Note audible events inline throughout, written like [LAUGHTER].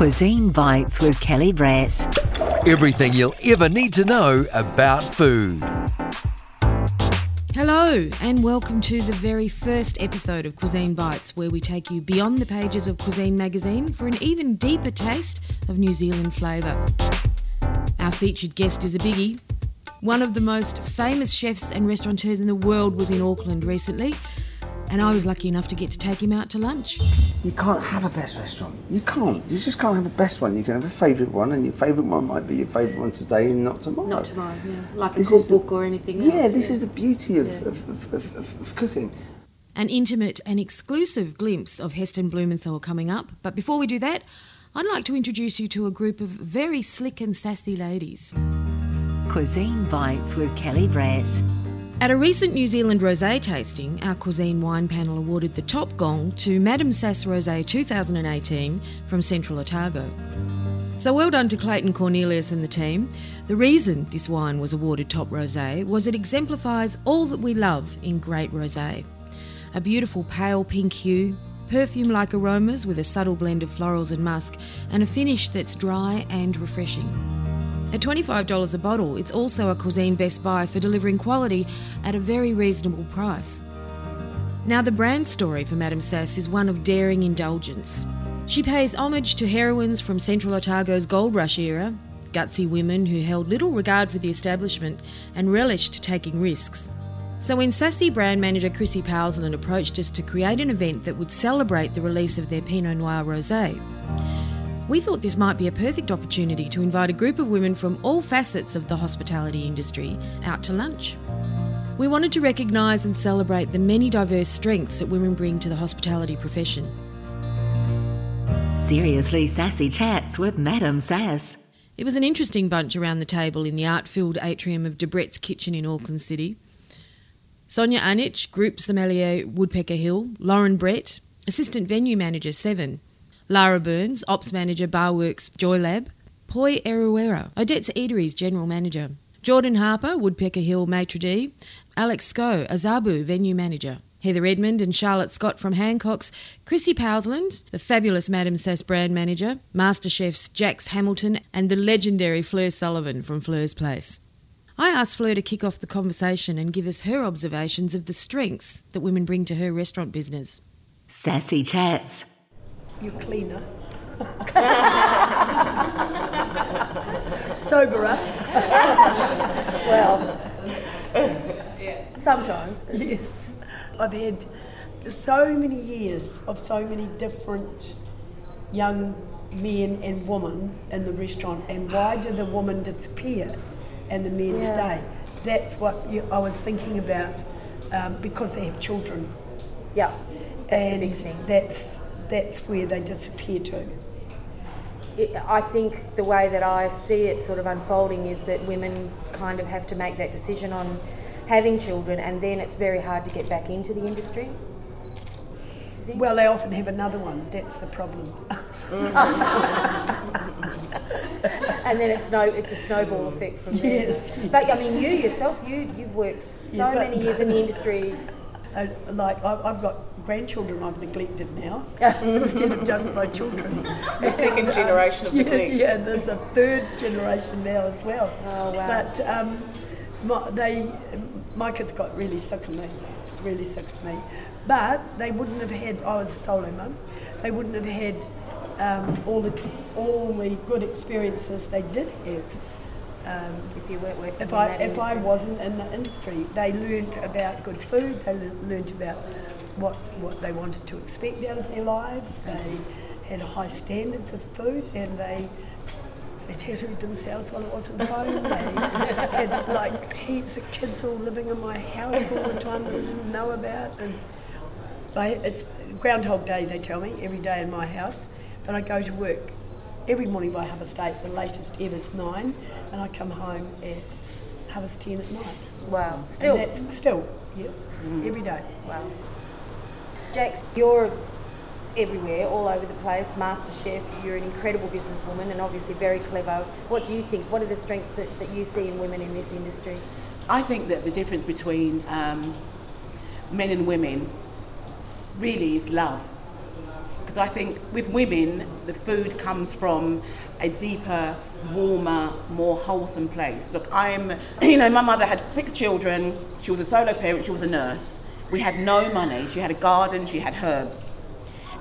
Cuisine Bites with Kelly Brett. Everything you'll ever need to know about food. Hello, and welcome to the very first episode of Cuisine Bites, where we take you beyond the pages of Cuisine magazine for an even deeper taste of New Zealand flavour. Our featured guest is a biggie. One of the most famous chefs and restaurateurs in the world was in Auckland recently, and I was lucky enough to get to take him out to lunch. You can't have a best restaurant. You can't. You just can't have a best one. You can have a favourite one, and your favourite one might be your favourite one today and not tomorrow. Not tomorrow, yeah. Like This a is the- cookbook or anything else. Yeah, this is the beauty of, Yeah. of, of, of, of, of cooking. An intimate and exclusive glimpse of Heston Blumenthal coming up. But before we do that, I'd like to introduce you to a group of very slick and sassy ladies. Cuisine Bites with Kelly Brett. At a recent New Zealand rosé tasting, our cuisine wine panel awarded the top gong to Madame Sass Rosé 2018 from Central Otago. So well done to Clayton Cornelius and the team. The reason this wine was awarded top rosé was it exemplifies all that we love in great rosé. A beautiful pale pink hue, perfume-like aromas with a subtle blend of florals and musk, and a finish that's dry and refreshing. At $25 a bottle, it's also a cuisine best buy for delivering quality at a very reasonable price. Now, the brand story for Madame Sass is one of daring indulgence. She pays homage to heroines from Central Otago's gold rush era, gutsy women who held little regard for the establishment and relished taking risks. So, when sassy brand manager Chrissy Powsland approached us to create an event that would celebrate the release of their Pinot Noir rosé, we thought this might be a perfect opportunity to invite a group of women from all facets of the hospitality industry out to lunch. We wanted to recognise and celebrate the many diverse strengths that women bring to the hospitality profession. Seriously Sassy Chats with Madam Sass. It was an interesting bunch around the table in the art filled atrium of Debrett's Kitchen in Auckland City. Sonia Anich, Group Sommelier Woodpecker Hill, Lauren Brett, Assistant Venue Manager Seven, Lara Burns, Ops Manager Barworks Joy Lab, Poi Eruera, Odette's Eateries General Manager, Jordan Harper, Woodpecker Hill Maitre d', Alex Sco, Azabu Venue Manager, Heather Edmond and Charlotte Scott from Hancock's, Chrissy Powsland, the fabulous Madam Sass brand manager, Master Chefs Jax Hamilton, and the legendary Fleur Sullivan from Fleur's Place. I asked Fleur to kick off the conversation and give us her observations of the strengths that women bring to her restaurant business. Sassy Chats. You're cleaner. Soberer. Well, sometimes. Yes. I've had so many years of so many different young men and women in the restaurant, and why do the women disappear and the men Yeah. stay? That's what you, I was thinking about um, because they have children, Yeah, that's a and big thing. that's that's where they disappear to. I think the way that I see it sort of unfolding is that women kind of have to make that decision on having children, and then it's very hard to get back into the industry. Well, they often have another one. That's the problem. [LAUGHS] And then it's no, it's a snowball effect from there. Yes. But I mean, you yourself, you you've worked so Yeah, many years in the industry. [LAUGHS] Like I, I've got grandchildren I've neglected now instead of just my children. [LAUGHS] The second generation of yeah, neglect. yeah, there's a third generation now as well. Oh, wow. But um, my, they, my kids got really sick of me, really sick of me. But they wouldn't have had. I was a solo mum. They wouldn't have had um, all the all the good experiences they did have. Um, If you weren't working if I if I wasn't in the industry, they learned about good food. They learned about what what they wanted to expect out of their lives. They mm-hmm. had high standards of food, and they they tattooed themselves while it wasn't home. They [LAUGHS] had like heaps of kids all living in my house all the time that I didn't know about, and they, it's Groundhog Day. They tell me every day in my house, but I go to work every morning by half past eight. The latest ever is nine, and I come home at half past ten at night. Wow, still still, yeah, mm. every day. Wow. Jax, you're everywhere, all over the place, master chef, you're an incredible businesswoman and obviously very clever. What do you think? What are the strengths that, that you see in women in this industry? I think that the difference between um, men and women really is love. because I think with women, the food comes from a deeper, warmer, more wholesome place. Look, I'm, you know, my mother had six children. She was a solo parent. She was a nurse. We had no money. She had a garden. She had herbs.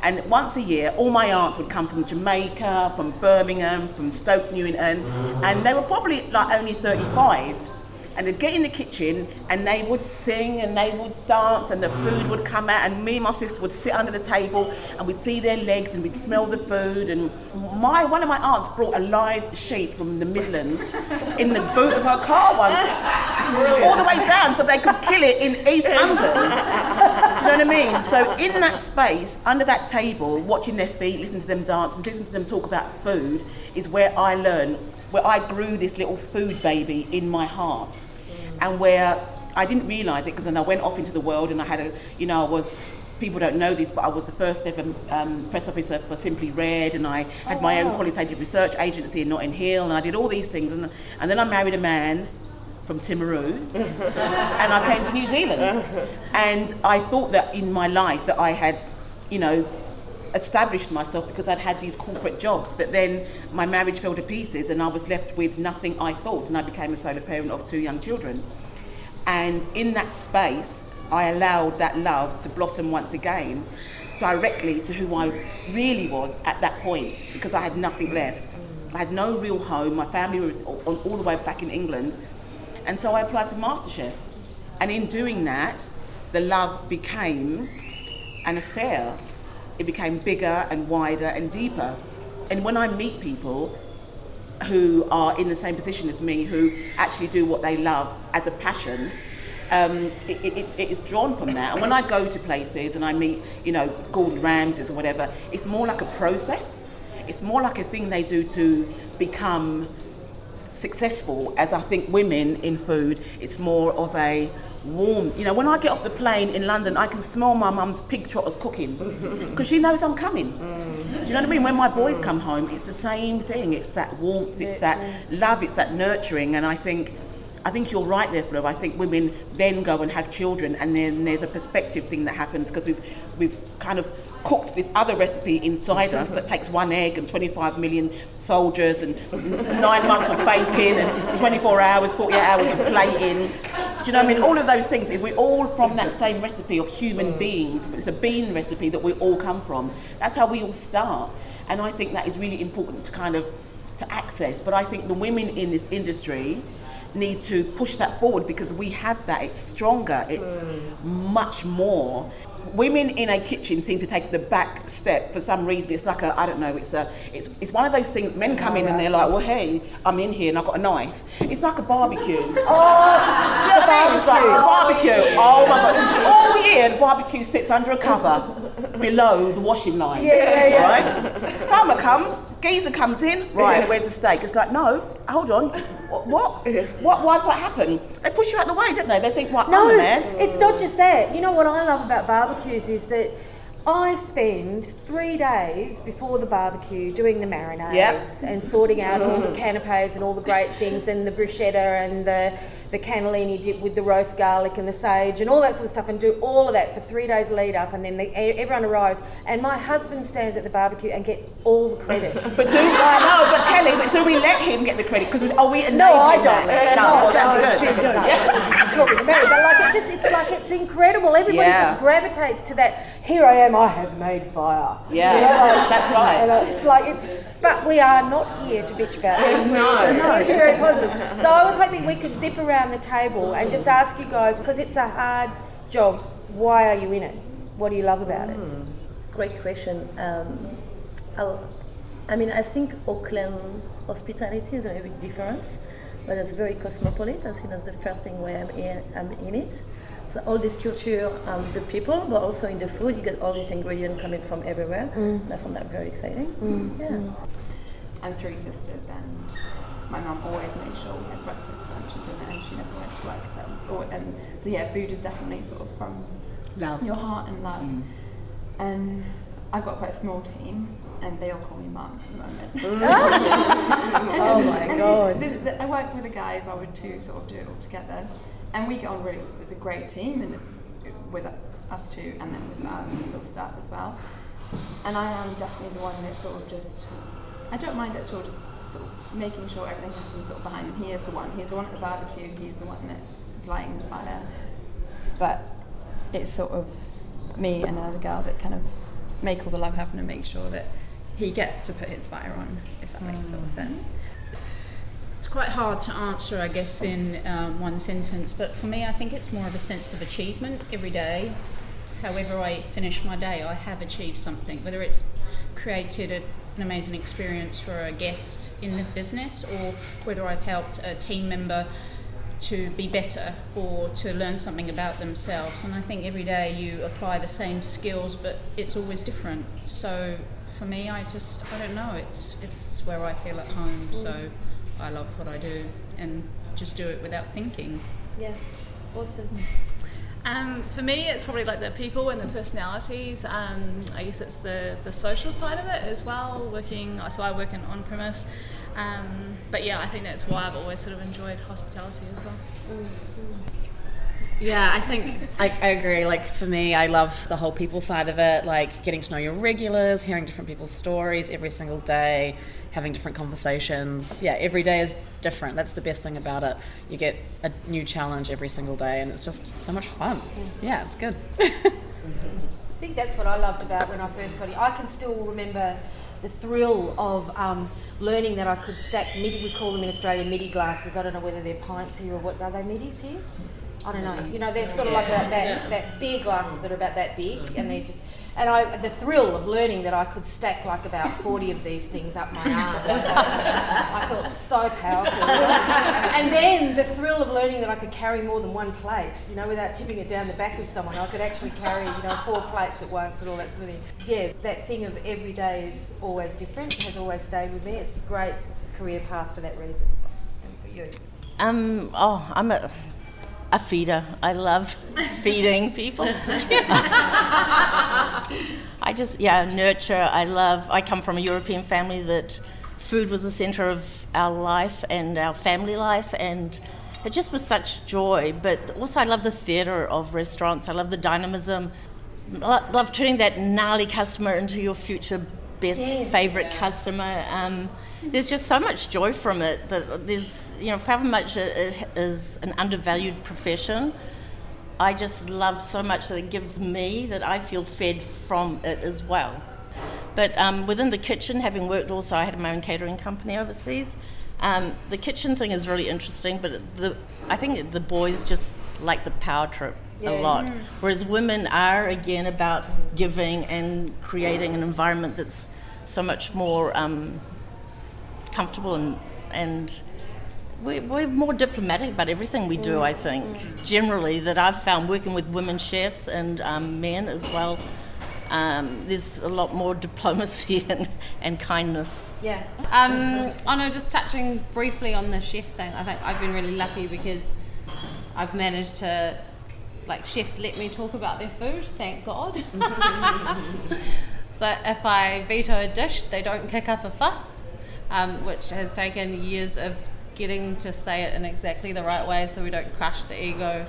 And once a year, all my aunts would come from Jamaica, from Birmingham, from Stoke Newington, and they were probably like only 35 and they'd get in the kitchen and they would sing and they would dance and the food would come out and me and my sister would sit under the table and we'd see their legs and we'd smell the food. And my one of my aunts brought a live sheep from the Midlands in the boot of her car once all the way down so they could kill it in East London. Do you know what I mean? So in that space under that table watching their feet listening to them dance and listening to them talk about food is where I learned where I grew this little food baby in my heart. And where I didn't realise it because then I went off into the world and I had a, you know, I was, people don't know this, but I was the first ever um, press officer for Simply Red and I had my own qualitative research agency in Notting Hill and I did all these things and, and then I married a man from Timaru [LAUGHS] and I came to New Zealand. And I thought that in my life that I had, you know, established myself because I'd had these corporate jobs, but then my marriage fell to pieces and I was left with nothing I thought, and I became a solo parent of two young children. And in that space, I allowed that love to blossom once again directly to who I really was at that point because I had nothing left. I had no real home, my family was all, the way back in England, and so I applied for MasterChef. And in doing that, the love became an affair it became bigger and wider and deeper. And when I meet people who are in the same position as me, who actually do what they love as a passion, um, it, it, it is drawn from that. And when I go to places and I meet, you know, Gordon Ramsays or whatever, it's more like a process. It's more like a thing they do to become successful. As I think women in food, it's more of a warm. You know, when I get off the plane in London, I can smell my mum's pig trotters cooking because she knows I'm coming. Do you know what I mean? When my boys come home, it's the same thing. It's that warmth, it's that love, it's that nurturing, and I think. I think you're right there, Flo. I think women then go and have children, and then there's a perspective thing that happens because we've we've kind of cooked this other recipe inside us that takes one egg and 25 million soldiers and nine months of baking and 24 hours, 48 hours of plating. Do you know what I mean? All of those things, we're all from that same recipe of human mm. beings. It's a bean recipe that we all come from. That's how we all start. And I think that is really important to kind of to access. But I think the women in this industry need to push that forward because we have that. It's stronger. It's mm. much more. Women in a kitchen seem to take the back step for some reason. It's like a I don't know. It's a it's it's one of those things. Men come in and they're like, well, hey, I'm in here and I've got a knife. It's like a barbecue. Oh, Do you know what I mean? It's like a barbecue. Oh my god! All year the barbecue sits under a cover below the washing line. Right? Summer comes, geezer comes in. Right, where's the steak? It's like no, hold on. What? What? what why does that happen? They push you out the way, don't they? They think, what? No, I'm the man. it's not just that. You know what I love about barbecues is that I spend three days before the barbecue doing the marinades Yep. and sorting out all the canapes and all the great things and the bruschetta and the the cannellini dip with the roast garlic and the sage and all that sort of stuff and do all of that for three days lead up and then the, everyone arrives and my husband stands at the barbecue and gets all the credit. [LAUGHS] But do no, but Kelly, but do we let him get the credit? Because are we No, I don't. that? No, that's good. I'm talking to Mary, but like it just it's like it's incredible. Everybody Yeah. just gravitates to that. Here I am. I have made fire. Yeah, You know, like- that's right. And it's like it's. But we are not here to bitch about it. No. no, very positive. So I was hoping we could zip around the table and just ask you guys because it's a hard job. Why are you in it? What do you love about it? Great question. Um, I'll, mean, I think Auckland hospitality is a little bit different, but it's very cosmopolitan. I think that's the first thing where I'm in, I'm in it. So all this culture, um, the people, but also in the food, you get all these ingredients coming from everywhere. And I found that very exciting. Yeah. and three sisters and my mum always made sure we had breakfast, lunch and dinner and she never went to work. That was all, and so yeah, food is definitely sort of from Love. your heart and love. Mm. And I've got quite a small team and they all call me mum at the moment. [LAUGHS] [LAUGHS] Oh my And god. I work with a guy as well, with two sort of do it all together. And we get on really, it's a great team and it's with us two and then with um, our sort of staff as well. and I am definitely the one that sort of just I don't mind at all, just sort of making sure everything happens sort of behind him. He is the one. He's the one at the barbecue. He's the one that is lighting the fire. But it's sort of me and another girl that kind of make all the love happen and make sure that he gets to put his fire on, if that makes sort of sense. It's quite hard to answer, I guess, in um, one sentence, but for me, I think it's more of a sense of achievement every day. However, I finish my day, I have achieved something, whether it's created a, an amazing experience for a guest in the business or whether I've helped a team member to be better or to learn something about themselves. And I think every day you apply the same skills, but it's always different. So for me, I just, I don't know, it's, it's where I feel at home. So I love what I do and just do it without thinking. Yeah, awesome. Um, for me, it's probably like the people and the personalities. Um, I guess it's the, the social side of it as well. Working, so I work in on premise, um, but yeah, I think that's why I've always sort of enjoyed hospitality as well. Yeah, I think I, I agree. Like for me, I love the whole people side of it, like getting to know your regulars, hearing different people's stories every single day, having different conversations. Yeah, every day is different. That's the best thing about it. You get a new challenge every single day, and it's just so much fun. Yeah, it's good. I think that's what I loved about when I first got here. I can still remember the thrill of um, learning that I could stack midi. We call them in Australia midi glasses. I don't know whether they're pints here or what are they midis here. I don't know. You know, they're sort of like a, that, that beer glasses that are about that big, and they just. And I, the thrill of learning that I could stack like about 40 of these things up my arm. [LAUGHS] I felt so powerful. and then the thrill of learning that I could carry more than one plate, you know, without tipping it down the back of someone. I could actually carry, you know, four plates at once and all that sort of thing. Yeah, that thing of every day is always different, has always stayed with me. It's a great career path for that reason. And for you. Um, oh, I'm a, a feeder. I love feeding people. [LAUGHS] I just, yeah, nurture. I love, I come from a European family that food was the center of our life and our family life, and it just was such joy. But also, I love the theater of restaurants. I love the dynamism. Lo- Love turning that gnarly customer into your future best Yes. favorite customer. Um, there's just so much joy from it that there's, you know, however much it, it is an undervalued profession, I just love so much that it gives me that I feel fed from it as well. But um, within the kitchen, having worked also, I had my own catering company overseas. Um, the kitchen thing is really interesting, but the, I think the boys just like the power trip Yeah. a lot, Mm. whereas women are again about giving and creating an environment that's so much more um, comfortable and and we, we're more diplomatic about everything we do. I think generally that I've found working with women chefs and um, men as well. Um, there's a lot more [LAUGHS] diplomacy and, and kindness. Yeah. Um, I know, just touching briefly on the chef thing, I think I've been really lucky because I've managed to, like, chefs let me talk about their food, thank God. [LAUGHS] so if I veto a dish, they don't kick up a fuss, um, which has taken years of getting to say it in exactly the right way so we don't crush the ego,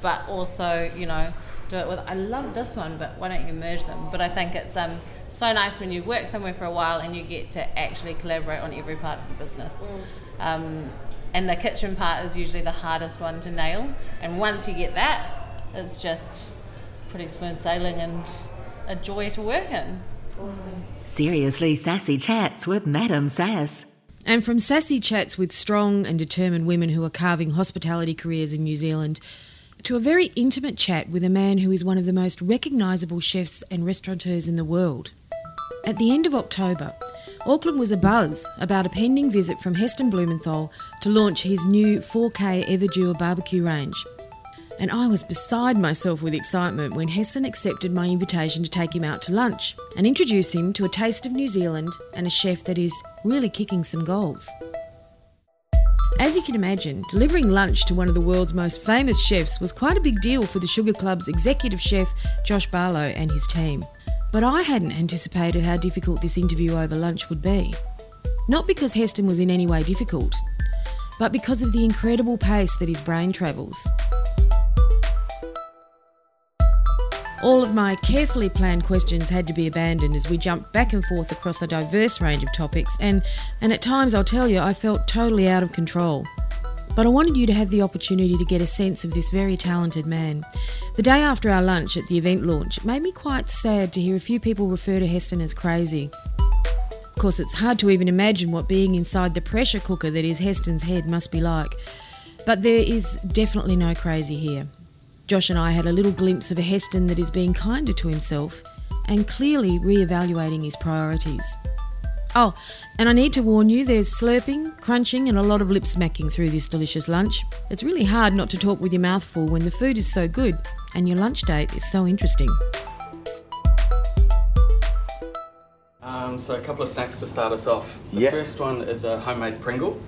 but also, you know, do it with I love this one, but why don't you merge them? But I think it's um, so nice when you work somewhere for a while and you get to actually collaborate on every part of the business. Um, and the kitchen part is usually the hardest one to nail. And once you get that, it's just pretty smooth sailing and a joy to work in. Awesome. Seriously Sassy Chats with Madam Sass. And from sassy chats with strong and determined women who are carving hospitality careers in New Zealand to a very intimate chat with a man who is one of the most recognisable chefs and restaurateurs in the world. At the end of October, Auckland was abuzz about a pending visit from Heston Blumenthal to launch his new 4K Everdure barbecue range. And I was beside myself with excitement when Heston accepted my invitation to take him out to lunch and introduce him to a taste of New Zealand and a chef that is really kicking some goals. As you can imagine, delivering lunch to one of the world's most famous chefs was quite a big deal for the Sugar Club's executive chef, Josh Barlow, and his team. But I hadn't anticipated how difficult this interview over lunch would be. Not because Heston was in any way difficult, but because of the incredible pace that his brain travels. All of my carefully planned questions had to be abandoned as we jumped back and forth across a diverse range of topics, and, and at times I'll tell you, I felt totally out of control. But I wanted you to have the opportunity to get a sense of this very talented man. The day after our lunch at the event launch, it made me quite sad to hear a few people refer to Heston as crazy. Of course, it's hard to even imagine what being inside the pressure cooker that is Heston's head must be like. But there is definitely no crazy here. Josh and I had a little glimpse of a Heston that is being kinder to himself and clearly re-evaluating his priorities. Oh, and I need to warn you there's slurping, crunching, and a lot of lip smacking through this delicious lunch. It's really hard not to talk with your mouth full when the food is so good and your lunch date is so interesting. Um, so a couple of snacks to start us off. The Yeah. first one is a homemade Pringle,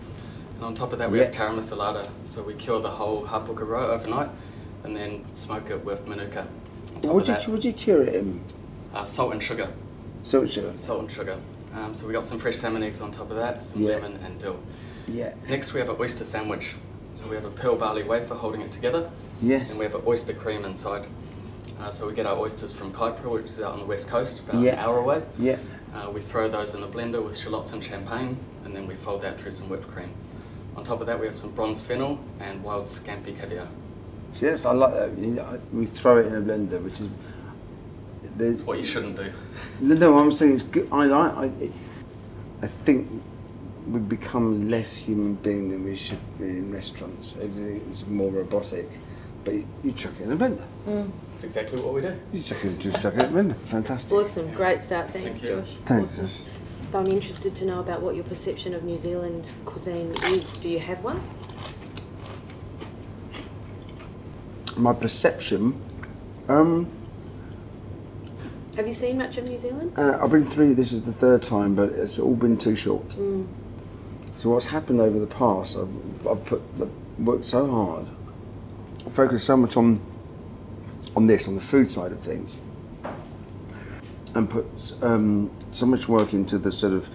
and on top of that we Yeah. have taramasalata. So we cure the whole hapuka roe overnight, and then smoke it with manuka. Would you, would you cure it in? uh, salt and sugar. Salt and sugar. Salt and sugar. Um, so we got some fresh salmon eggs on top of that, some Yeah. lemon and dill. Yeah. Next we have an oyster sandwich. So we have a pearl barley wafer holding it together. Yes. And we have an oyster cream inside. Uh, so we get our oysters from Kaipara, which is out on the west coast, about Yeah. an hour away. Yeah. Uh, we throw those in the blender with shallots and champagne, and then we fold that through some whipped cream. On top of that, we have some bronze fennel and wild scampi caviar. See, that's, I like that. You know, we throw it in a blender, which is. There's what you shouldn't do. No, no, I'm saying it's good. I like. I, I think we become less human being than we should be in restaurants. Everything is more robotic, but you, you chuck it in a blender. Mm. That's exactly what we do. You chuck it, just chuck it in a blender. Fantastic. Awesome, great start. Thanks, Thank. Josh. Thanks. Josh. I'm interested to know about what your perception of New Zealand cuisine is. Do you have one? My perception. Um, Have you seen much of New Zealand? uh, I've been through. This is the third time, but it's all been too short. Mm. So what's happened over the past? I've, I've put I've worked so hard, I focused so much on on this, on the food side of things, and put um, so much work into the sort of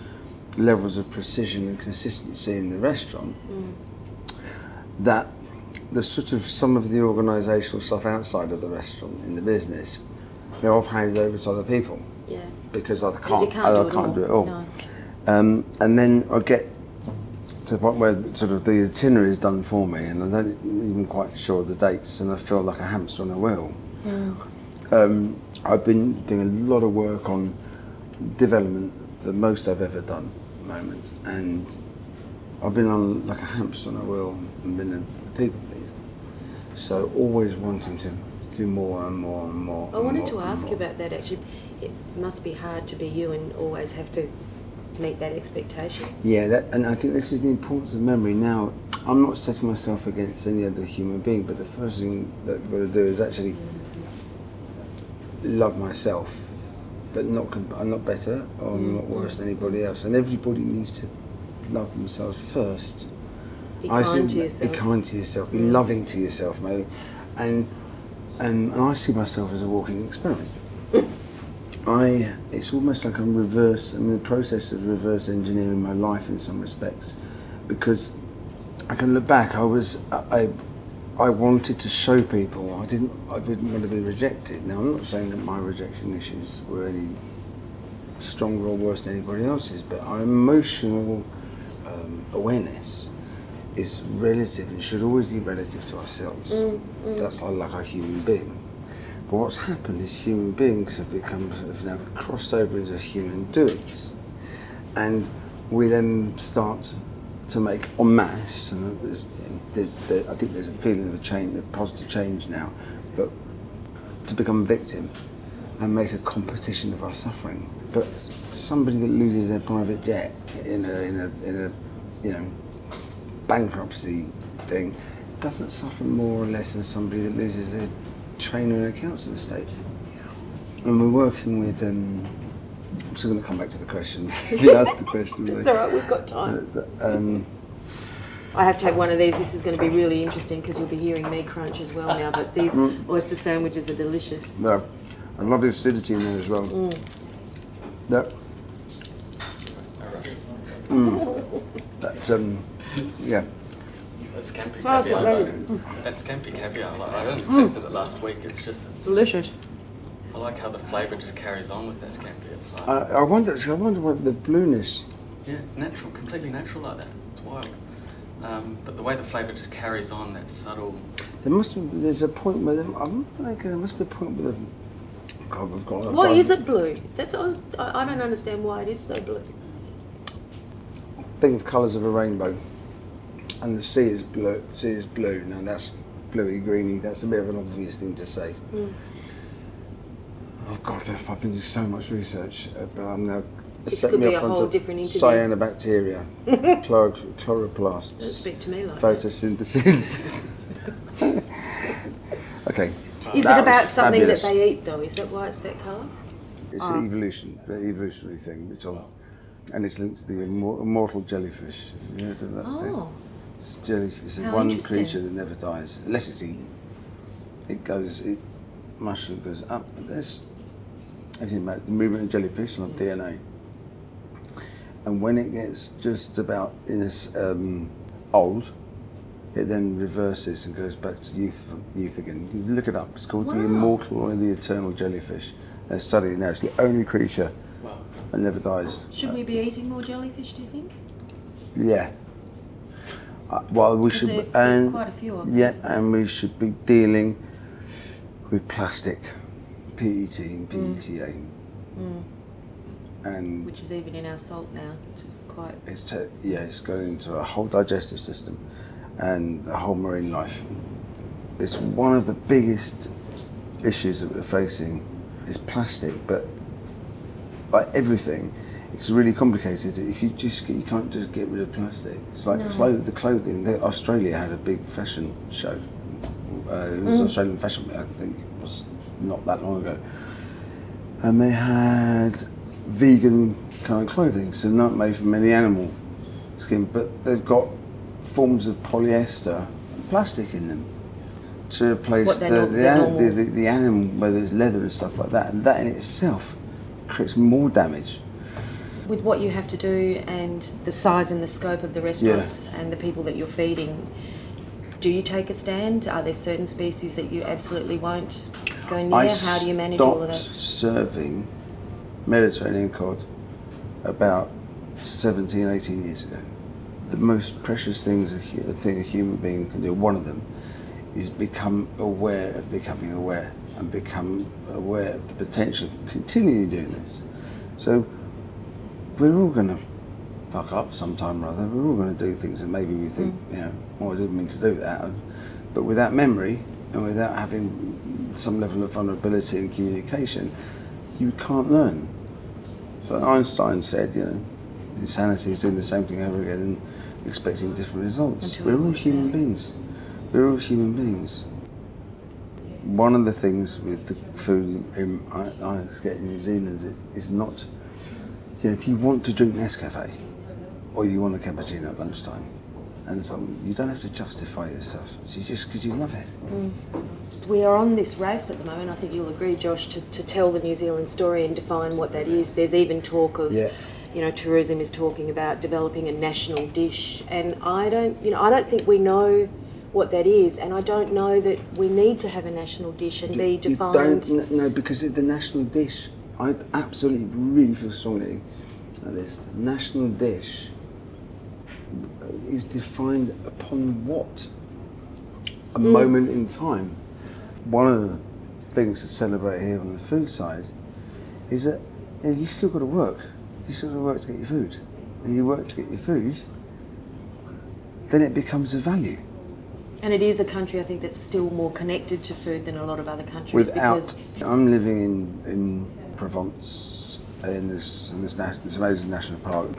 levels of precision and consistency in the restaurant that the sort of some of the organisational stuff outside of the restaurant in the business, know, I've handed over to other people Yeah. because I can't, can't I, do it can't do it all. No. Um, and then I get to the point where sort of the itinerary is done for me, and I'm not even quite sure the dates, and I feel like a hamster on a wheel. Um, I've been doing a lot of work on development, the most I've ever done at the moment, and I've been on like a hamster on a wheel and been a people. So always wanting to do more and more and more. I and wanted more to ask you about that actually. It must be hard to be you and always have to meet that expectation. Yeah, that, and I think this is the importance of memory. Now, I'm not setting myself against any other human being, but the first thing that I've got to do is actually love myself, but not com- I'm not better or I'm not worse than anybody else. And everybody needs to love themselves first. Be I kind see- to yourself. Be kind to yourself. Be loving to yourself, maybe. And and, and I see myself as a walking experiment. [LAUGHS] I it's almost like I'm reverse. I'm in the process of reverse engineering my life in some respects, because I can look back. I was I. I wanted to show people. I didn't. I didn't want to be rejected. Now I'm not saying that my rejection issues were any stronger or worse than anybody else's, but our emotional um, awareness is relative and should always be relative to ourselves. Mm, mm. That's our, like a human being. But what's happened is human beings have become have now crossed over into human doings, and we then start to make en masse. And there's- there- there- I think there's a feeling of a change, a positive change now, but to become a victim and make a competition of our suffering. But somebody that loses their private jet in a in a in a you know bankruptcy thing doesn't suffer more or less than somebody that loses their trainer in a council estate. And we're working with. Um, I'm still going to come back to the question. [LAUGHS] you asked the question. It's all right, we've got time. Um, I have to have one of these. This is going to be really interesting because you'll be hearing me crunch as well now. But these Mm. oyster sandwiches are delicious. no, I love the acidity in there as well. Mm. That, mm, that's um, yeah. That's scampi Oh, caviar. well, though. That's scampi caviar. Like, I only Mm. tasted it last week. It's just Delicious. I like how the flavour just carries on with that scampi. It's like, I, I wonder. I wonder what the blueness. yeah, natural, completely natural like that. It's wild. Um, but the way the flavour just carries on, that subtle. There must be. There's a point where there, I'm like, there must be a point where the. God, we've got. Why is it blue? That's I, was, I I don't understand why it is so blue. Think of colours of a rainbow, and the sea is blue. Sea is blue. Now that's bluey greeny. That's a bit of an obvious thing to say. Mm. Oh God, I've been doing so much research, uh, but I'm now This setting could be off a whole different interview. cyanobacteria, [LAUGHS] chlor- chloroplasts, Don't speak to me like photosynthesis. [LAUGHS] okay. Is that it about something fabulous. that they eat though? Is that why it's that colour? It's Ah. an evolution, the evolutionary thing, which I'll, and it's linked to the immortal jellyfish. Have you heard of that thing? It's jellyfish. It's the How one creature that never dies, unless it's eaten. It goes, it mushroom goes up. and There's everything about the movement of jellyfish and of DNA. And when it gets just about in this, um, old, it then reverses and goes back to youth, youth again. You look it up. It's called the immortal or the eternal jellyfish. They're studying it now. It's the only creature that never dies. Should we be eating more jellyfish? Do you think? Yeah. Uh, well, we should. there's and, quite a few of them, Yeah, and we should be dealing with plastic, PET and PETA, Mm. and Which is even in our salt now, which is quite. it's te- yeah, it's going into a whole digestive system and the whole marine life. It's one of the biggest issues that we're facing is plastic, but like everything, it's really complicated. If you just get, you can't just get rid of plastic. It's like No. the clothing. The, Australia had a big fashion show. Uh, it was Mm. Australian Fashion I think it was not that long ago, and they had vegan kind of clothing, so not made from any animal skin, but they've got forms of polyester and plastic in them to replace the, not- the, they're an- normal. the, the, the animal, whether it's leather and stuff like that, and that in itself creates more damage. With what you have to do and the size and the scope of the restaurants and the people that you're feeding, do you take a stand? Are there certain species that you absolutely won't go near? I How do you manage all of that? serving Mediterranean cod about 17, 18 years ago. The most precious things a, a thing a human being can do, one of them, is become aware of becoming aware and become aware of the potential of continuing doing this. So we're all going to fuck up sometime or other. We're all going to do things that maybe we think, you know, oh, I didn't mean to do that. But without memory and without having some level of vulnerability and communication, you can't learn. So Einstein said, you know, insanity is doing the same thing over again and expecting different results. We're all human beings. We're all human beings. One of the things with the food in, I, I get in New Zealand is not, you know, if you want to drink Nescafe or you want a cappuccino at lunchtime, and so you don't have to justify yourself. It's just because you love it. Mm. We are on this race at the moment. I think you'll agree, Josh, to, to tell the New Zealand story and define what that is. There's even talk of, Yeah. you know, tourism is talking about developing a national dish, and I don't, you know, I don't think we know what that is, and I don't know that we need to have a national dish and be defined. You don't, no, because the national dish, I absolutely really feel strongly that this national dish is defined upon what? A Mm. moment in time. One of the things to celebrate here on the food side is that you know, you've still got to work. You've still got to work to get your food. And you work to get your food, then it becomes a value. And it is a country, I think, that's still more connected to food than a lot of other countries Without, because I'm living in, in Provence in this in this, this amazing national park.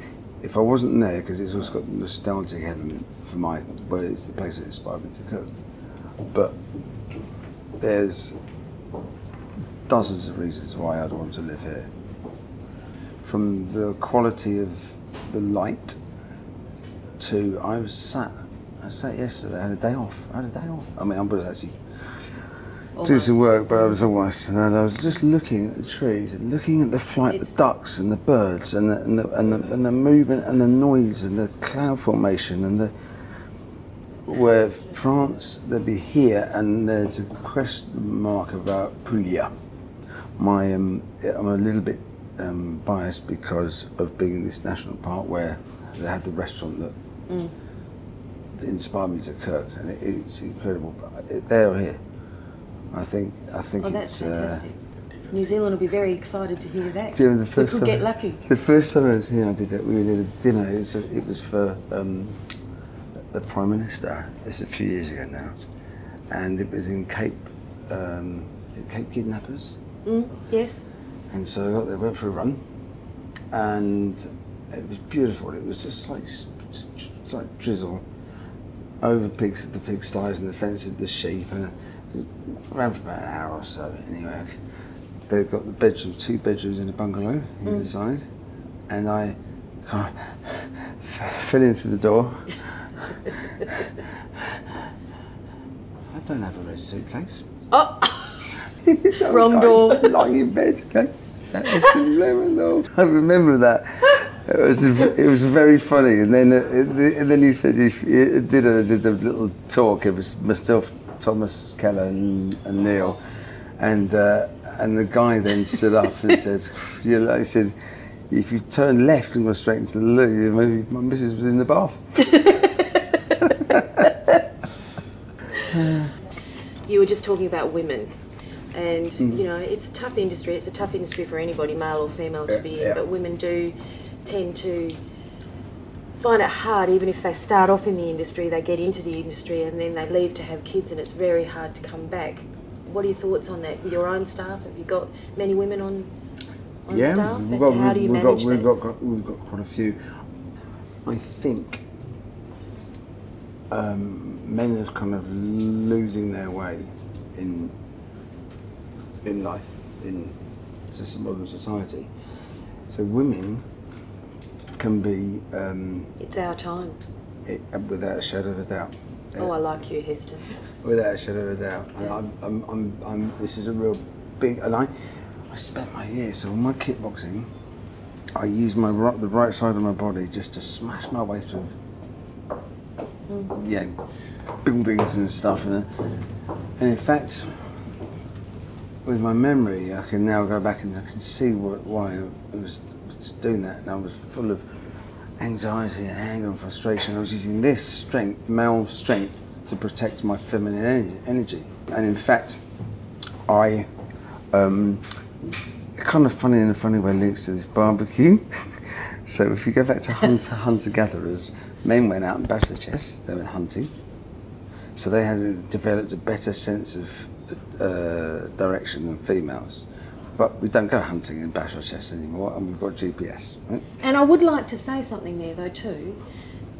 If I wasn't there, because it's also got nostalgic element for my, well, it's the place that inspired me to cook. But there's dozens of reasons why I'd want to live here. From the quality of the light to I was sat, I sat yesterday. I had a day off. I had a day off. I mean, I was actually doing some work, but I was almost, and I was just looking at the trees, and looking at the flight, the ducks and the birds, and the, and the and the and the movement and the noise and the cloud formation and the where France they'd be here, and there's a question mark about Puglia. my um, I'm a little bit um, biased because of being in this national park where they had the restaurant that Mm. inspired me to cook, and it, it's incredible. But it, there here, I think I think Oh, that's. Uh, fantastic. New Zealand will be very excited to hear that. you remember the we first could time, get lucky. The first time I was here, I did that, We did a dinner. It was, it was for um, the Prime Minister. It's a few years ago now, and it was in Cape um, Cape Kidnappers. Mm, yes. And so I got there, went for a run, and it was beautiful. It was just like it's like drizzle over pigs, the pigsties and the fence of the sheep, and ran for about an hour or so. Anyway, they've got the bedrooms, two bedrooms in a bungalow Mm. side, and I kind of fell into the door. I don't have a red suitcase. Oh, So [LAUGHS] Wrong door. Lying in bed. Okay. That is the lemon door. I remember that. It was it was very funny. And then uh, and then he said he did a did a little talk. It was myself, Thomas Keller, and, and Neil, and uh, and the guy then stood up and [LAUGHS] said, you know, he said. If you turn left and go straight into the loo, maybe my missus was in the bath. [LAUGHS] You were just talking about women. And, Mhm. you know, it's a tough industry. It's a tough industry for anybody, male or female, to Yeah, be in. yeah. But women do tend to find it hard, even if they start off in the industry, they get into the industry and then they leave to have kids, and it's very hard to come back. What are your thoughts on that? Your own staff, have you got many women on, on yeah, staff? we've got, how do you we've manage got, we've got, got we've got quite a few. I think um, men are kind of losing their way in in life in modern society. So women can be um, It's our time. it, without a shadow of a doubt. Oh, I like you, Heston. Without a shadow of a doubt. And I'm, I'm, I'm, I'm, this is a real big, and I, I spent my years, so on my kickboxing, I use my right, the right side of my body just to smash my way through, yeah, buildings and stuff. And, uh, and in fact, with my memory, I can now go back and I can see what, why it was doing that. And I was full of anxiety and anger and frustration. I was using this strength, male strength, to protect my feminine energy. And in fact, I, um, kind of funny in a funny way, links to this barbecue. [LAUGHS] so if you go back to hunter [LAUGHS] hunter gatherers, men went out and bashed their chests. They went hunting. So they had developed a better sense of uh, direction than females. But we don't go hunting and bash our chests anymore, and we've got GPS. Right? And I would like to say something there though too.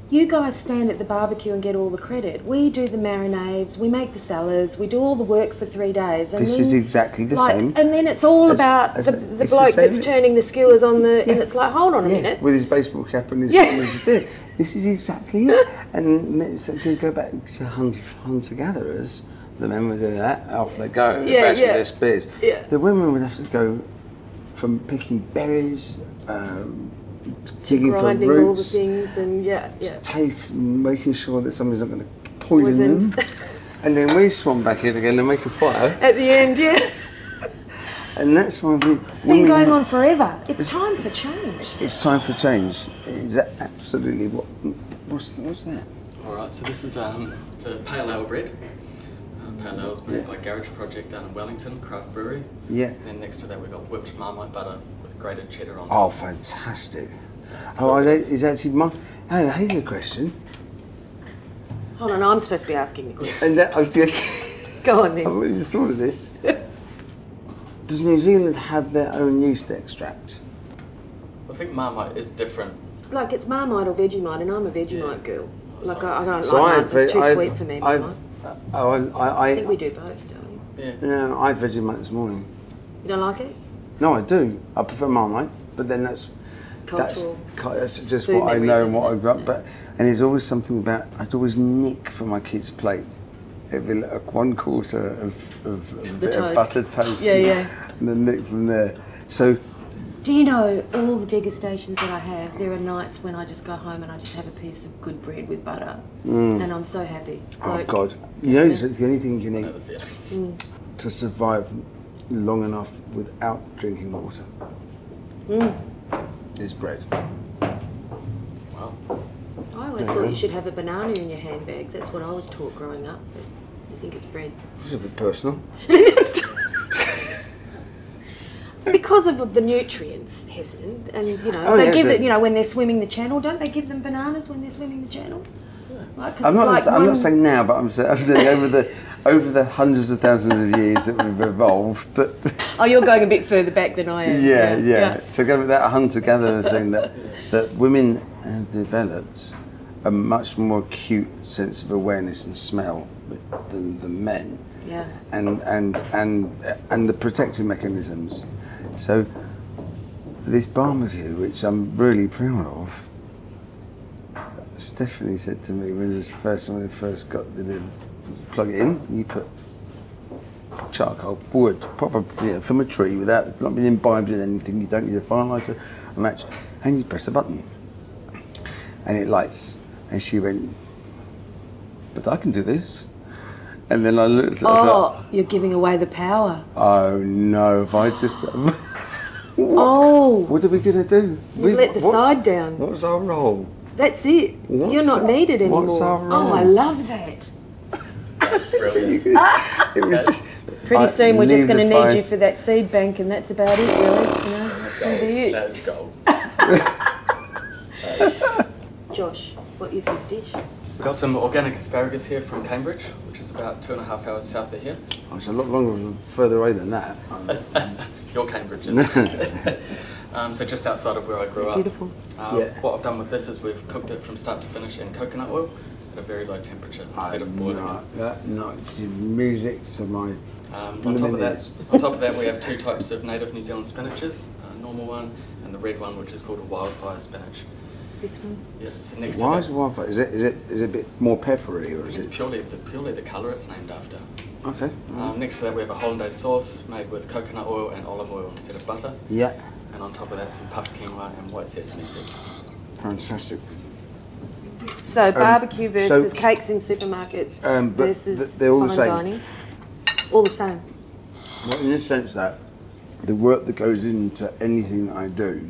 You guys stand at the barbecue and get all the credit. We do the marinades, we make the salads, we do all the work for three days. And This then, is exactly the like, same. And then it's all as- about as- the, the the bloke same- that's turning the skewers on the. yeah. And it's like, hold on a Yeah, minute. with his baseball cap and his, Yeah. his. This is exactly it. And so if you go back to hunt, hunter gatherers, the men would do that, off they go, Yeah, bash yeah. with their spears. Yeah. The women would have to go from picking berries, um, digging for Grinding all the things and yeah, yeah. taste, making sure that somebody's not going to poison Poisoned. them. [LAUGHS] and then we swam back in again and make a fire. At the end, yeah. [LAUGHS] And that's why we. It's been going on forever. It's time for change. It's time for change. Is that absolutely what? What's, what's that? All right, so this is um, it's a pale ale bread. Pale ale is made by Garage Project down in Wellington, craft brewery. Yeah. Then next to that we've got whipped marmite butter with grated cheddar on Oh, top. fantastic. Oh, are they, is actually my. Oh, here's a question. Hold on, I'm supposed to be asking the question. And that, I was [LAUGHS] Go on then. I've just thought of this. Does New Zealand have their own yeast extract? I think marmite is different. Like it's Marmite or Vegemite, and I'm a Vegemite girl. Oh, like I, I don't So like I Marmite. It's too I- sweet for me. I, Marmite. Oh, I, I, I think we do both, don't we? Yeah. No, I had Vegemite this morning. You don't like it? No, I do. I prefer Marmite, but then that's Cultural. That's, that's just what I know and isn't what I grew up. But and there's always something about I'd always nick from my kids' plate. It'd be like one quarter of, of, of a The bit of toast. buttered toast. Yeah, and, yeah. And then nick from there. So Do you know all the degustations that I have? There are nights when I just go home and I just have a piece of good bread with butter, Mm. and I'm so happy. Oh Like, God! You know, it's the only thing you need Mm. to survive long enough without drinking water Mm. is bread. Wow. I always Yeah. thought you should have a banana in your handbag. That's what I was taught growing up. But you think it's bread? It's a bit personal. [LAUGHS] [LAUGHS] Because of the nutrients, Heston, and you know Oh, they yes, give it- it. You know when they're swimming the channel, don't they give them bananas when they're swimming the channel? Like, I'm not. like I'm not saying now, but I'm saying, [LAUGHS] over the over the hundreds of thousands of years that we've evolved. But [LAUGHS] Oh, you're going a bit further back than I am. yeah, yeah. So go with that hunter-gatherer thing that that women have developed a much more acute sense of awareness and smell than, the men. Yeah. and and and and the protective mechanisms. So this barbecue, which I'm really proud of, Stephanie said to me when it was first when I first got the plug it in, you put charcoal wood, proper you know, from a tree without it's not being imbibed with anything. You don't need a fire lighter, a match, and you press a button, and it lights. And she went, "But I can do this." And then I looked. I thought, Oh, you're giving away the power. Oh no! If I just. [LAUGHS] Oh. What are we gonna do? You've let the side down. What's our role? That's it. What's you're not our- needed anymore. what's our oh, I love that. Brilliant. [LAUGHS] it was just. Pretty I soon we're just going to need fire- you for that seed bank, and that's about it, really. You know, that's going to be it. [LAUGHS] That is gold. Josh, what is this dish? We've got some organic asparagus here from Cambridge, which is about two and a half hours south of here. Oh, it's a lot longer, further away than that. [LAUGHS] Your Cambridge is. [LAUGHS] [LAUGHS] um, so just outside of where I grew up. Beautiful. Um, Yeah. What I've done with this is we've cooked it from start to finish in coconut oil at a very low temperature instead of boiling no, it. that no, it's music to my. Um, on top of that, on top of that, we have two types of native New Zealand spinaches: a normal one and the red one, which is called a wildfire spinach. This one? Yeah. So next Why is that, wildfire? Is it is it is it a bit more peppery or is it's it? purely the purely the colour it's named after. Okay. Um, next to that, we have a hollandaise sauce made with coconut oil and olive oil instead of butter. Yeah. And on top of that, some puffed quinoa and white sesame seeds. Fantastic. So Um, barbecue so- versus cakes in supermarkets Um, but versus th- they're all the fine same. dining. All the same. Well, in the sense that the work that goes into anything I do,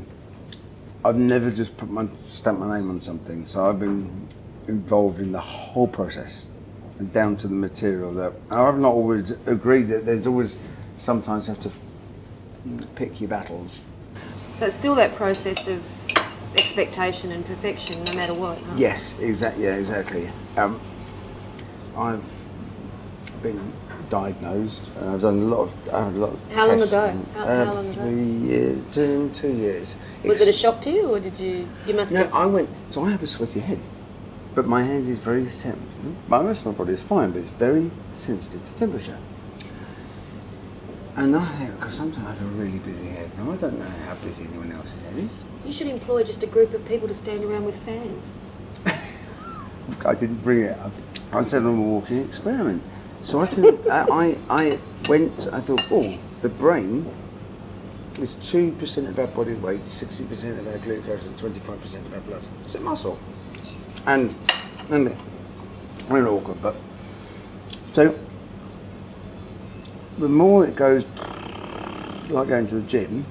I've never just put my stamp my name on something. So I've been involved in the whole process, and down to the material. That I've not always agreed that there's always sometimes have to pick your battles. So it's still that process of expectation and perfection, no matter what. huh? Yes, exactly. Yeah, exactly. Um, I've been diagnosed. And I've done a lot of. I had a lot of How long tests ago? and, How- uh, how long ago? Three years, two, two years. Was it a shock to you, or did you? You must No, have. I went. So I have a sweaty head, but my hand is very sensitive. My rest of my body is fine, but it's very sensitive to temperature. And I think because sometimes I have a really busy head. Now I don't know how busy anyone else's head is. You should employ just a group of people to stand around with fans. [LAUGHS] I didn't bring it. I said I'm a walking experiment. So I think [LAUGHS] I, I I went. I thought, oh, the brain two percent of our body weight, sixty percent of our glucose, and twenty-five percent of our blood. It's a muscle. And and I don't awkward, but so the more it goes, like going to the gym,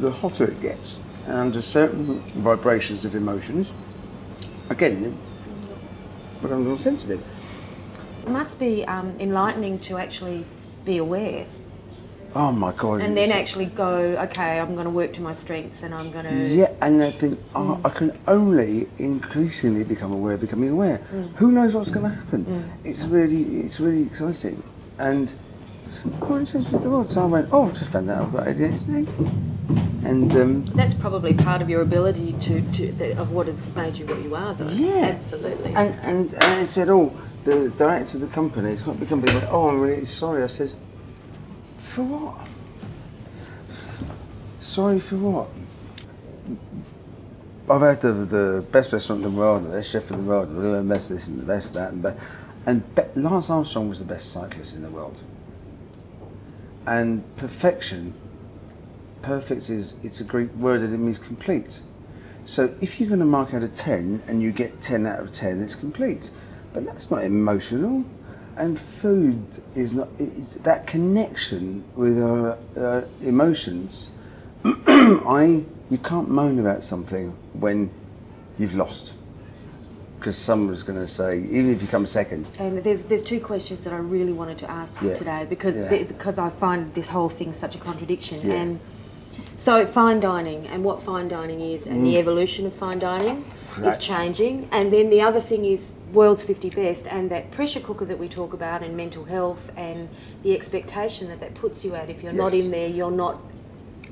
the hotter it gets, and under certain vibrations of emotions, again, but I'm sensitive. It must be um, enlightening to actually be aware Oh my god! and then actually go, okay, I'm going to work to my strengths and I'm going to. Yeah, and I think oh, Mm. I can only increasingly become aware, becoming aware. Mm. Who knows what's going to happen? Mm. It's really, it's really exciting, and what changes the world? So I went, oh, I just found out I've got ADHD, and um, That's probably part of your ability to, to the, of what has made you what you are, though. Yeah. absolutely. and and and it said, oh, the director of the company, the company went, oh, I'm really sorry. I said, for what? Sorry for what? I've had the, the best restaurant in the world, the best chef in the world, the best this and the best that, and, be- and be- Lance Armstrong was the best cyclist in the world. And perfection, perfect is it's a Greek word and it means complete. So if you're going to mark out a 10 and you get 10 out of 10, it's complete. But that's not emotional. And food is not it's that connection with our uh, emotions. [CLEARS THROAT] I you can't moan about something when you've lost because someone's going to say even if you come second. And there's there's two questions that I really wanted to ask Yeah. today because Yeah. the- because I find this whole thing such a contradiction. Yeah. And so fine dining and what fine dining is and the Mm. evolution of fine dining is changing. And then the other thing is world's 50 best and that pressure cooker that we talk about and mental health and the expectation that that puts you at. If you're not in there, you're not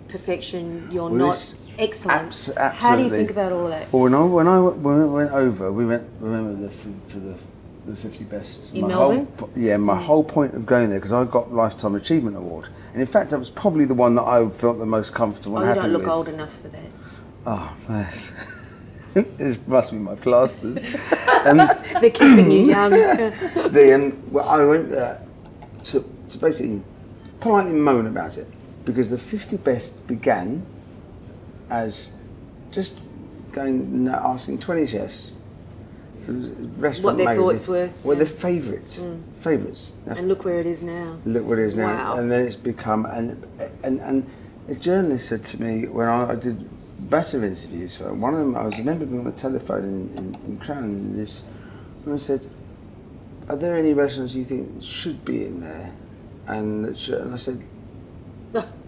perfection. You're Well, not excellent. Abs- How do you think about all that? Well, when I when I when I went over, we went remember the for the the fifty best In my Melbourne? Whole, yeah, my mm. whole point of going there because I got lifetime achievement award, and in fact, that was probably the one that I felt the most comfortable Oh, and you don't look with. old enough for that. Oh man, [LAUGHS] [LAUGHS] this must be my plasters. [LAUGHS] um, They're keeping you [CLEARS THROAT] young. the um, well, I went there to, to basically politely moan about it because the 50 best began as just going asking 20 chefs it restaurant their magazine, thoughts were, What yeah. their favourite Mm. favourites. And look where it is now. look what it is now. Wow. And then it's become and and and a journalist said to me when I, I did better interviews. One of them, I was I remember being on the telephone in, in, in Crown, and this and I said, "Are there any restaurants you think should be in there?" And, that should, and I said,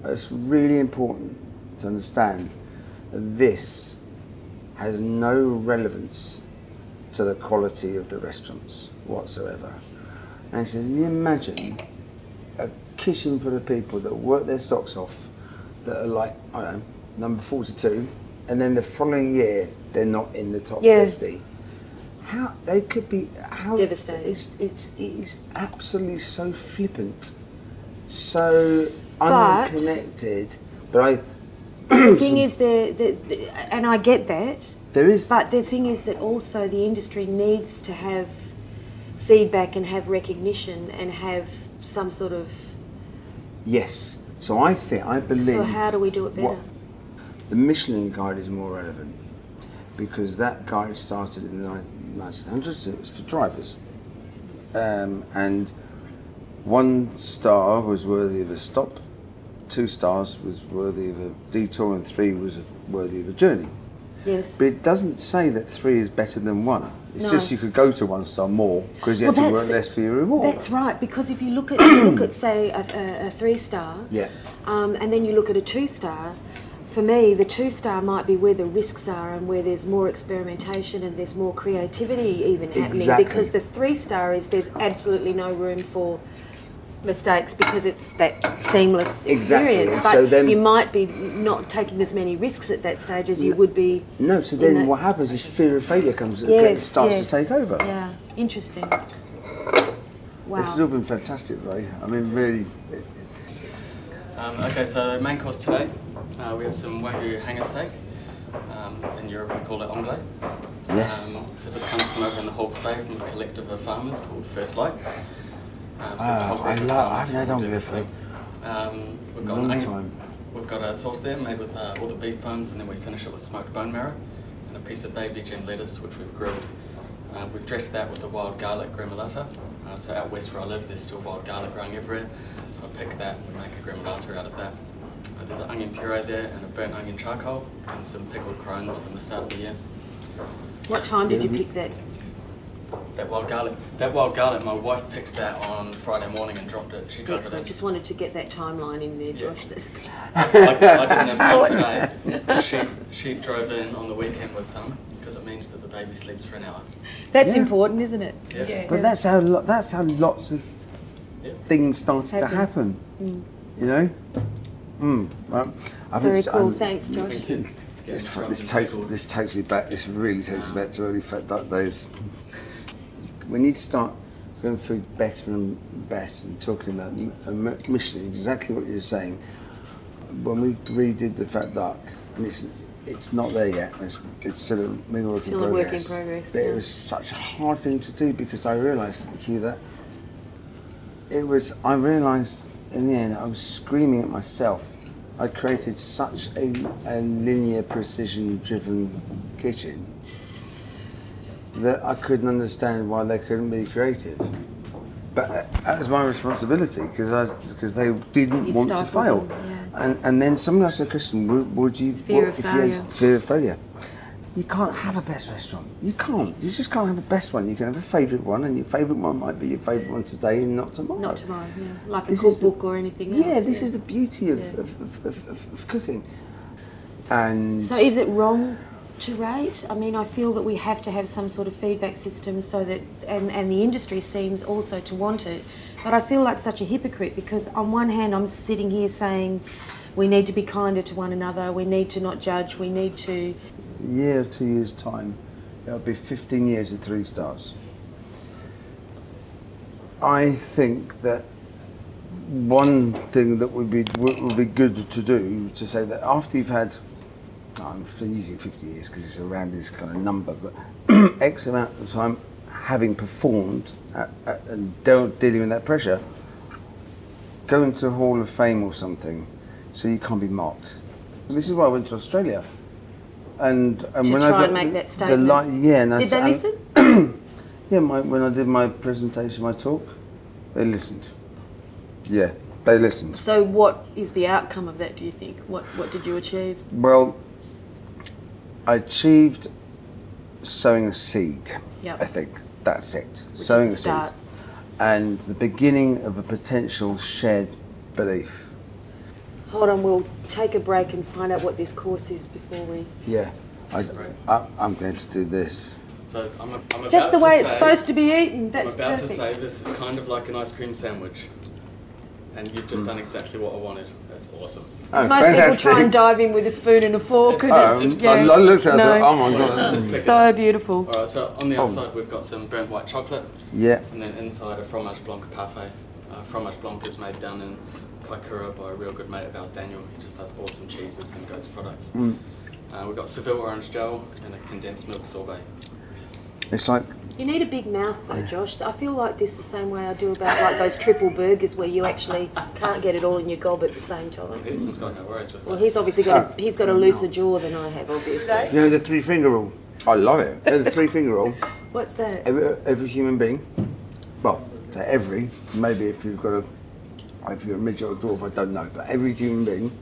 "It's really important to understand that this has no relevance to the quality of the restaurants whatsoever." And he said, "Can you imagine a kitchen full of people that work their socks off, that are like, I don't know, number 42, and then the following year they're not in the top Yeah. 50. How they could be how Devastating. It's it's it is absolutely so flippant, so But- unconnected. But I the [CLEARS THROAT] thing is, the, the, the, and I get that. There is. But the thing is that also the industry needs to have feedback and have recognition and have some sort of. yes. So I think I believe. So how do we do it better? what- the Michelin guide is more relevant because that guide started in the 1900s. It was for drivers, um, and one star was worthy of a stop, two stars was worthy of a detour, and three was worthy of a journey. Yes. But it doesn't say that three is better than one. It's No. just you could go to one star more because you Well, had to work less for your reward. That's right, because if you look at you look at say a, a, a three star, yeah. um, and then you look at a two star. For me, the two star might be where the risks are and where there's more experimentation and there's more creativity even happening. Exactly. Because the three star is there's absolutely no room for mistakes because it's that seamless experience. and But so then- you might be not taking as many risks at that stage as you No. would be. No, so then that- what happens is fear of failure comes Yes, starts yes. to take over. Yeah, interesting. Wow. This has all been fantastic, Ray. I mean, really. Um, okay, so the main course today, uh, we have some Wagyu hanger steak. Um, in Europe, we call it onglet. Yes. Um, so this comes from over in the Hawke's Bay from a collective of farmers called First Light. Um, so Ah, I love- I farmers haven't had who do onglet this for thing. Um, we've got Long an onion. We've got a sauce there made with uh, all the beef bones, and then we finish it with smoked bone marrow and a piece of baby gem lettuce, which we've grilled. Uh, we've dressed that with a wild garlic gremolata. Uh, so out west where I live, there's still wild garlic growing everywhere. So I pick that and we make a gremolata out of that. Uh, there's an onion puree there and a burnt onion charcoal and some pickled crosnes from the start of the year. What time did you pick that? That wild garlic, that wild garlic, my wife picked that on Friday morning and dropped it. She drove it Excellent. in. Just wanted to get that timeline in there, Josh. That's I, I didn't have time [LAUGHS] today. She, she drove in on the weekend with some because it means that the baby sleeps for an hour. That's Yeah. important, isn't it? Yeah. But that's how lo- that's how lots of Yeah. things started to Happen. happen. Mm. You know. Mm. Well, I've Very just- cool. I'm- Thanks, Josh. Thank you. This, this takes this takes me back. This really takes me back to early fat duck days. We need to start going through better and best and talking about M- uh, Michelin. Exactly what you're saying. When we redid the fat duck, and it's it's not there yet. It's, it's still a middle work in Still a work in progress. progress, But yeah. it was such a hard thing to do because I realised, Hugh, that it was. I realised in the end I was screaming at myself. I created such a, a linear, precision-driven kitchen that I couldn't understand why they couldn't be creative. but uh, that was my responsibility because because they didn't You'd want to fail. them, And and then someone asked me a question: Would, would you Fear what of if you had failure. fear of failure? You can't have a best restaurant. You can't. You just can't have a best one. You can have a favourite one, and your favourite one might be your favourite one today and not tomorrow. Not tomorrow, yeah. Like a This is the- cookbook or anything else. Yeah, this is the beauty of, of, of, of, of, cooking. And So is it wrong to rate? I mean, I feel that we have to have some sort of feedback system so that, and, and the industry seems also to want it. But I feel like such a hypocrite because on one hand I'm sitting here saying we need to be kinder to one another, we need to not judge, we need to a year two years' time, it'll be 15 years of three stars. I think that one thing that would be would be good to do to say that after you've had, I'm using 50 years because it's around this kind of number, but [CLEARS THROAT] X amount of time having performed at, at, and deal, dealing with that pressure, go into a Hall of Fame or something, so you can't be mocked. This is why I went to Australia, and and To when try I and make that the statement. li- yeah, and Did they listen? [COUGHS] yeah, my, when I did my presentation, my talk, they listened. Yeah, they listened. So what is the outcome of that do you think? What what did you achieve? Well, I achieved sowing a seed. Yep. I think that's it. Which sowing a seed, and the beginning of a potential shared belief. Hold on, we'll take a break and find out what this course is before we Yeah, I, I, I'm going to do this. So I'm, a, I'm Just about the to way it's say- supposed to be eaten. That's I'm about perfect. to say this is kind of like an ice cream sandwich, and you've just done exactly what I wanted. That's awesome. Oh, Most people try and dive in with a spoon and a fork. and Oh, it's, I- I yeah, looked at it, no. oh my God. Just So beautiful. All right, so on the Oh. outside we've got some burnt white chocolate. Yeah. And then inside a fromage blanc parfait. Uh, fromage blanc is made down in Kaikoura by a real good mate of ours, Daniel. He just does awesome cheeses and goats products. Mm. Uh, we've got Seville orange gel and a condensed milk sorbet. It's like You need a big mouth though, Josh. I feel like this the same way I do about like those triple burgers where you actually can't get it all in your gob at the same time. Heston's got no worries with Well, he's obviously got a, he's got a looser jaw than I have, obviously. you know the three finger rule. I love it. You know the three finger rule. What's that? Every, every human being, well, say every, maybe if you've got a, if you're a midget or a dwarf, I don't know, but every human being,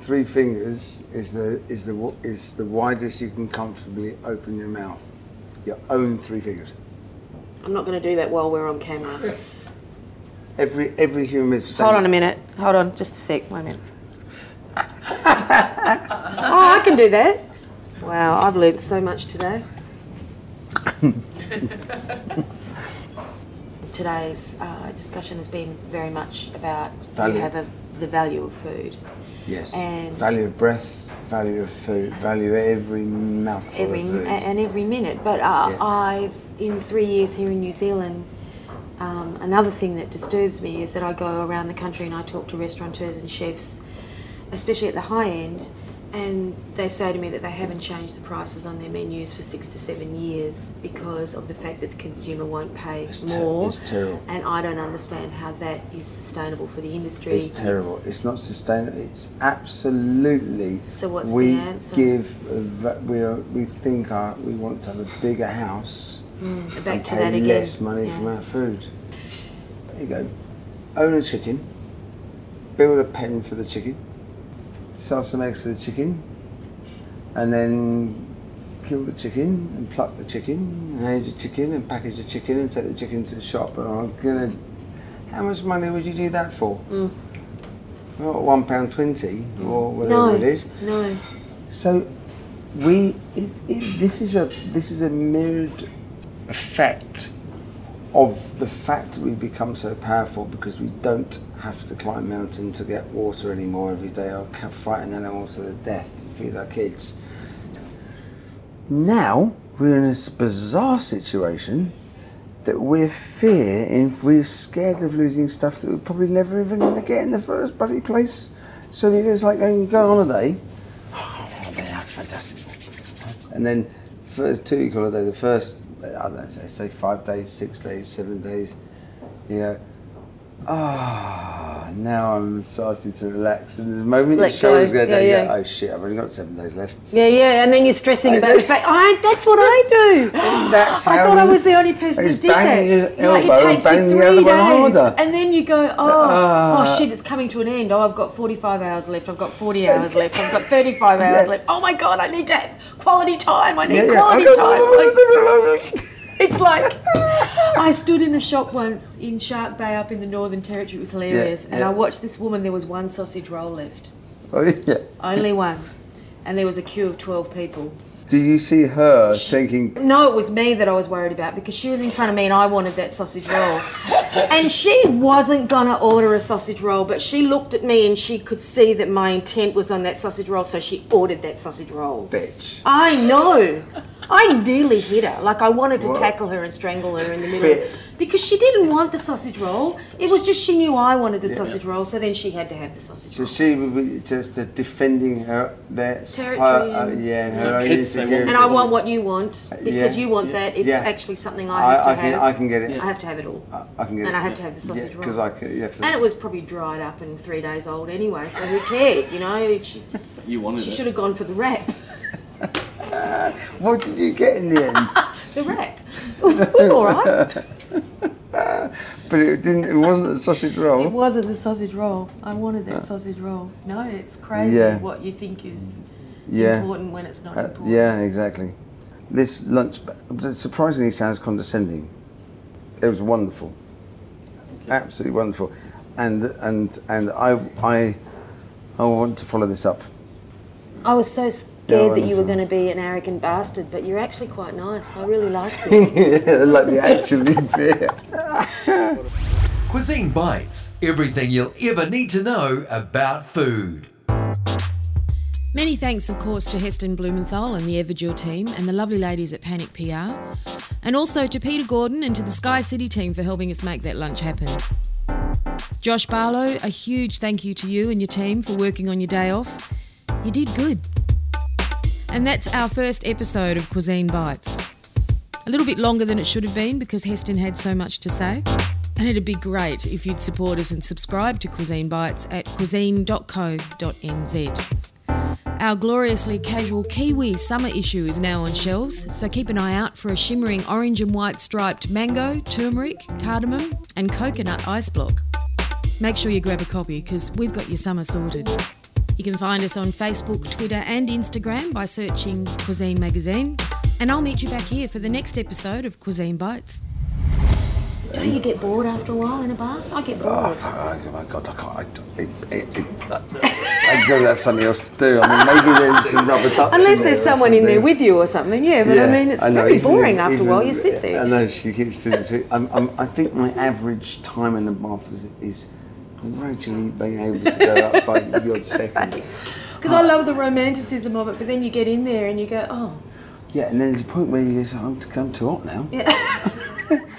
three fingers is the is the is the widest you can comfortably open your mouth. Your own three fingers. I'm not going to do that while we're on camera. Every every human being. Hold on a minute. Hold on, just a sec. One minute. [LAUGHS] oh, I can do that. Wow, I've learned so much today. [LAUGHS] Today's uh, discussion has been very much about Value. you have a, the value of food. Yes. And value of breath, value of food, value every mouthful every of food. and every minute. But uh, Yeah. I've in three years here in New Zealand. Um, another thing that disturbs me is that I go around the country and I talk to restaurateurs and chefs, especially at the high end, and they say to me that they haven't changed the prices on their menus for six to seven years because of the fact that the consumer won't pay ter- more. it's terrible. And I don't understand how that is sustainable for the industry. It's terrible. It's not sustainable. It's absolutely. So what's we the answer? give. We are, we think our, we want to have a bigger house. Mm, back and to pay that again. less money Yeah. from our food. There you go. Own a chicken. Build a pen for the chicken. Sell some eggs to the chicken, and then kill the chicken and pluck the chicken, and age the chicken and package the chicken and take the chicken to the shop. And I'm gonna. How much money would you do that for? Mm. Not one pound twenty or whatever No, it is. no. So we it, it, this is a this is a mirrored effect of the fact that we've become so powerful because we don't have to climb mountains to get water anymore every day or fighting animals to the death to feed our kids. Now we're in this bizarre situation that we're fear and we're scared of losing stuff that we're probably never even going to get in the first bloody place. So it's like going go on holiday. Oh, man, that's fantastic. And then first two week holiday, the first I know, say, say five days, six days, seven days, you know, Ah, now I'm starting to relax. And the moment Let the show's go. going Yeah, down, yeah. yeah. oh shit, I've only got seven days left. Yeah, yeah, and then you're stressing about the fact. I, that's what I do. [LAUGHS] That's I how thought I was the only person that did that. your Like, it takes you three days, harder. and then you go, oh, Ah. oh shit, it's coming to an end. Oh, I've got 45 hours left. I've got 40 hours left. I've got 35 [LAUGHS] hours Yeah. left. Oh my god, I need to have quality time. I need Yeah, quality time. Like, [LAUGHS] it's like I stood in a shop once in Shark Bay up in the Northern Territory. It was hilarious, and yeah. I watched this woman. There was one sausage roll left, Oh, yeah. only one, and there was a queue of 12 people. Do you see her thinking, No, it was me that I was worried about because she was in front of me and I wanted that sausage roll. [LAUGHS] and she wasn't gonna order a sausage roll, but she looked at me and she could see that my intent was on that sausage roll, so she ordered that sausage roll. bitch? I know. I nearly hit her. Like I wanted to What? tackle her and strangle her in the middle. Bit. Because she didn't want the sausage roll. It was just she knew I wanted the Yeah. sausage roll, so then she had to have the sausage So roll. she would be just uh, defending her their Territory her, uh, yeah, So her own kids, insecurities. And I want what you want because Yeah. you want that. It's Yeah. actually something I I- have to I can- have. I can get it. I have to have it all. I can get and it. And I have to have the sausage roll. because I could. Yeah, 'cause And it was probably dried up and three days old anyway, so who cared? You know, she, You wanted she should have gone for the wrap. [LAUGHS] what did you get in the end? [LAUGHS] The wreck. It was, it was all right. [LAUGHS] but it didn't. It wasn't a sausage roll. It wasn't the sausage roll. I wanted that sausage roll. No, it's crazy Yeah. what you think is yeah. important when it's not Uh, important. yeah, exactly. This lunch surprisingly sounds condescending. It was wonderful, absolutely wonderful, and and and I I I want to follow this up. I was so scared Yeah, that you were going to be an arrogant bastard, but you're actually quite nice. I really like [LAUGHS] you. yeah, like the actually bit. [LAUGHS] Cuisine Bites. Everything you'll ever need to know about food. Many thanks, of course, to Heston Blumenthal and the Everdual team and the lovely ladies at Panic PR, and also to Peter Gordon and to the Sky City team for helping us make that lunch happen. Josh Barlow, a huge thank you to you and your team for working on your day off. You did good. And that's our first episode of Cuisine Bites. A little bit longer than it should have been because Heston had so much to say. And it'd be great if you'd support us and subscribe to Cuisine Bites at cuisine.co.nz. Our gloriously casual Kiwi summer issue is now on shelves, so keep an eye out for a shimmering orange and white striped mango, turmeric, cardamom, and coconut ice block. Make sure you grab a copy because we've got your summer sorted. You can find us on Facebook, Twitter, and Instagram by searching Cuisine Magazine. And I'll meet you back here for the next episode of Cuisine Bites. Don't you get bored after a while in a bath? I get bored. Oh, oh my god, I can't. I, it, it, it, I've got to have something else to do. I mean, maybe there's some rubber ducks. Unless in there's or someone in there with you or something, yeah, but I mean, it's I know, very even- boring after a while. You sit there. I know she keeps. I'm, I'm, I think my average time in the bath is, is gradually being able to go up by the odd second. Because I love the romanticism of it, but then you get in there and you go, oh, Yeah, and then there's a point where you go, I'm, I'm too hot now. yeah. [LAUGHS] [LAUGHS]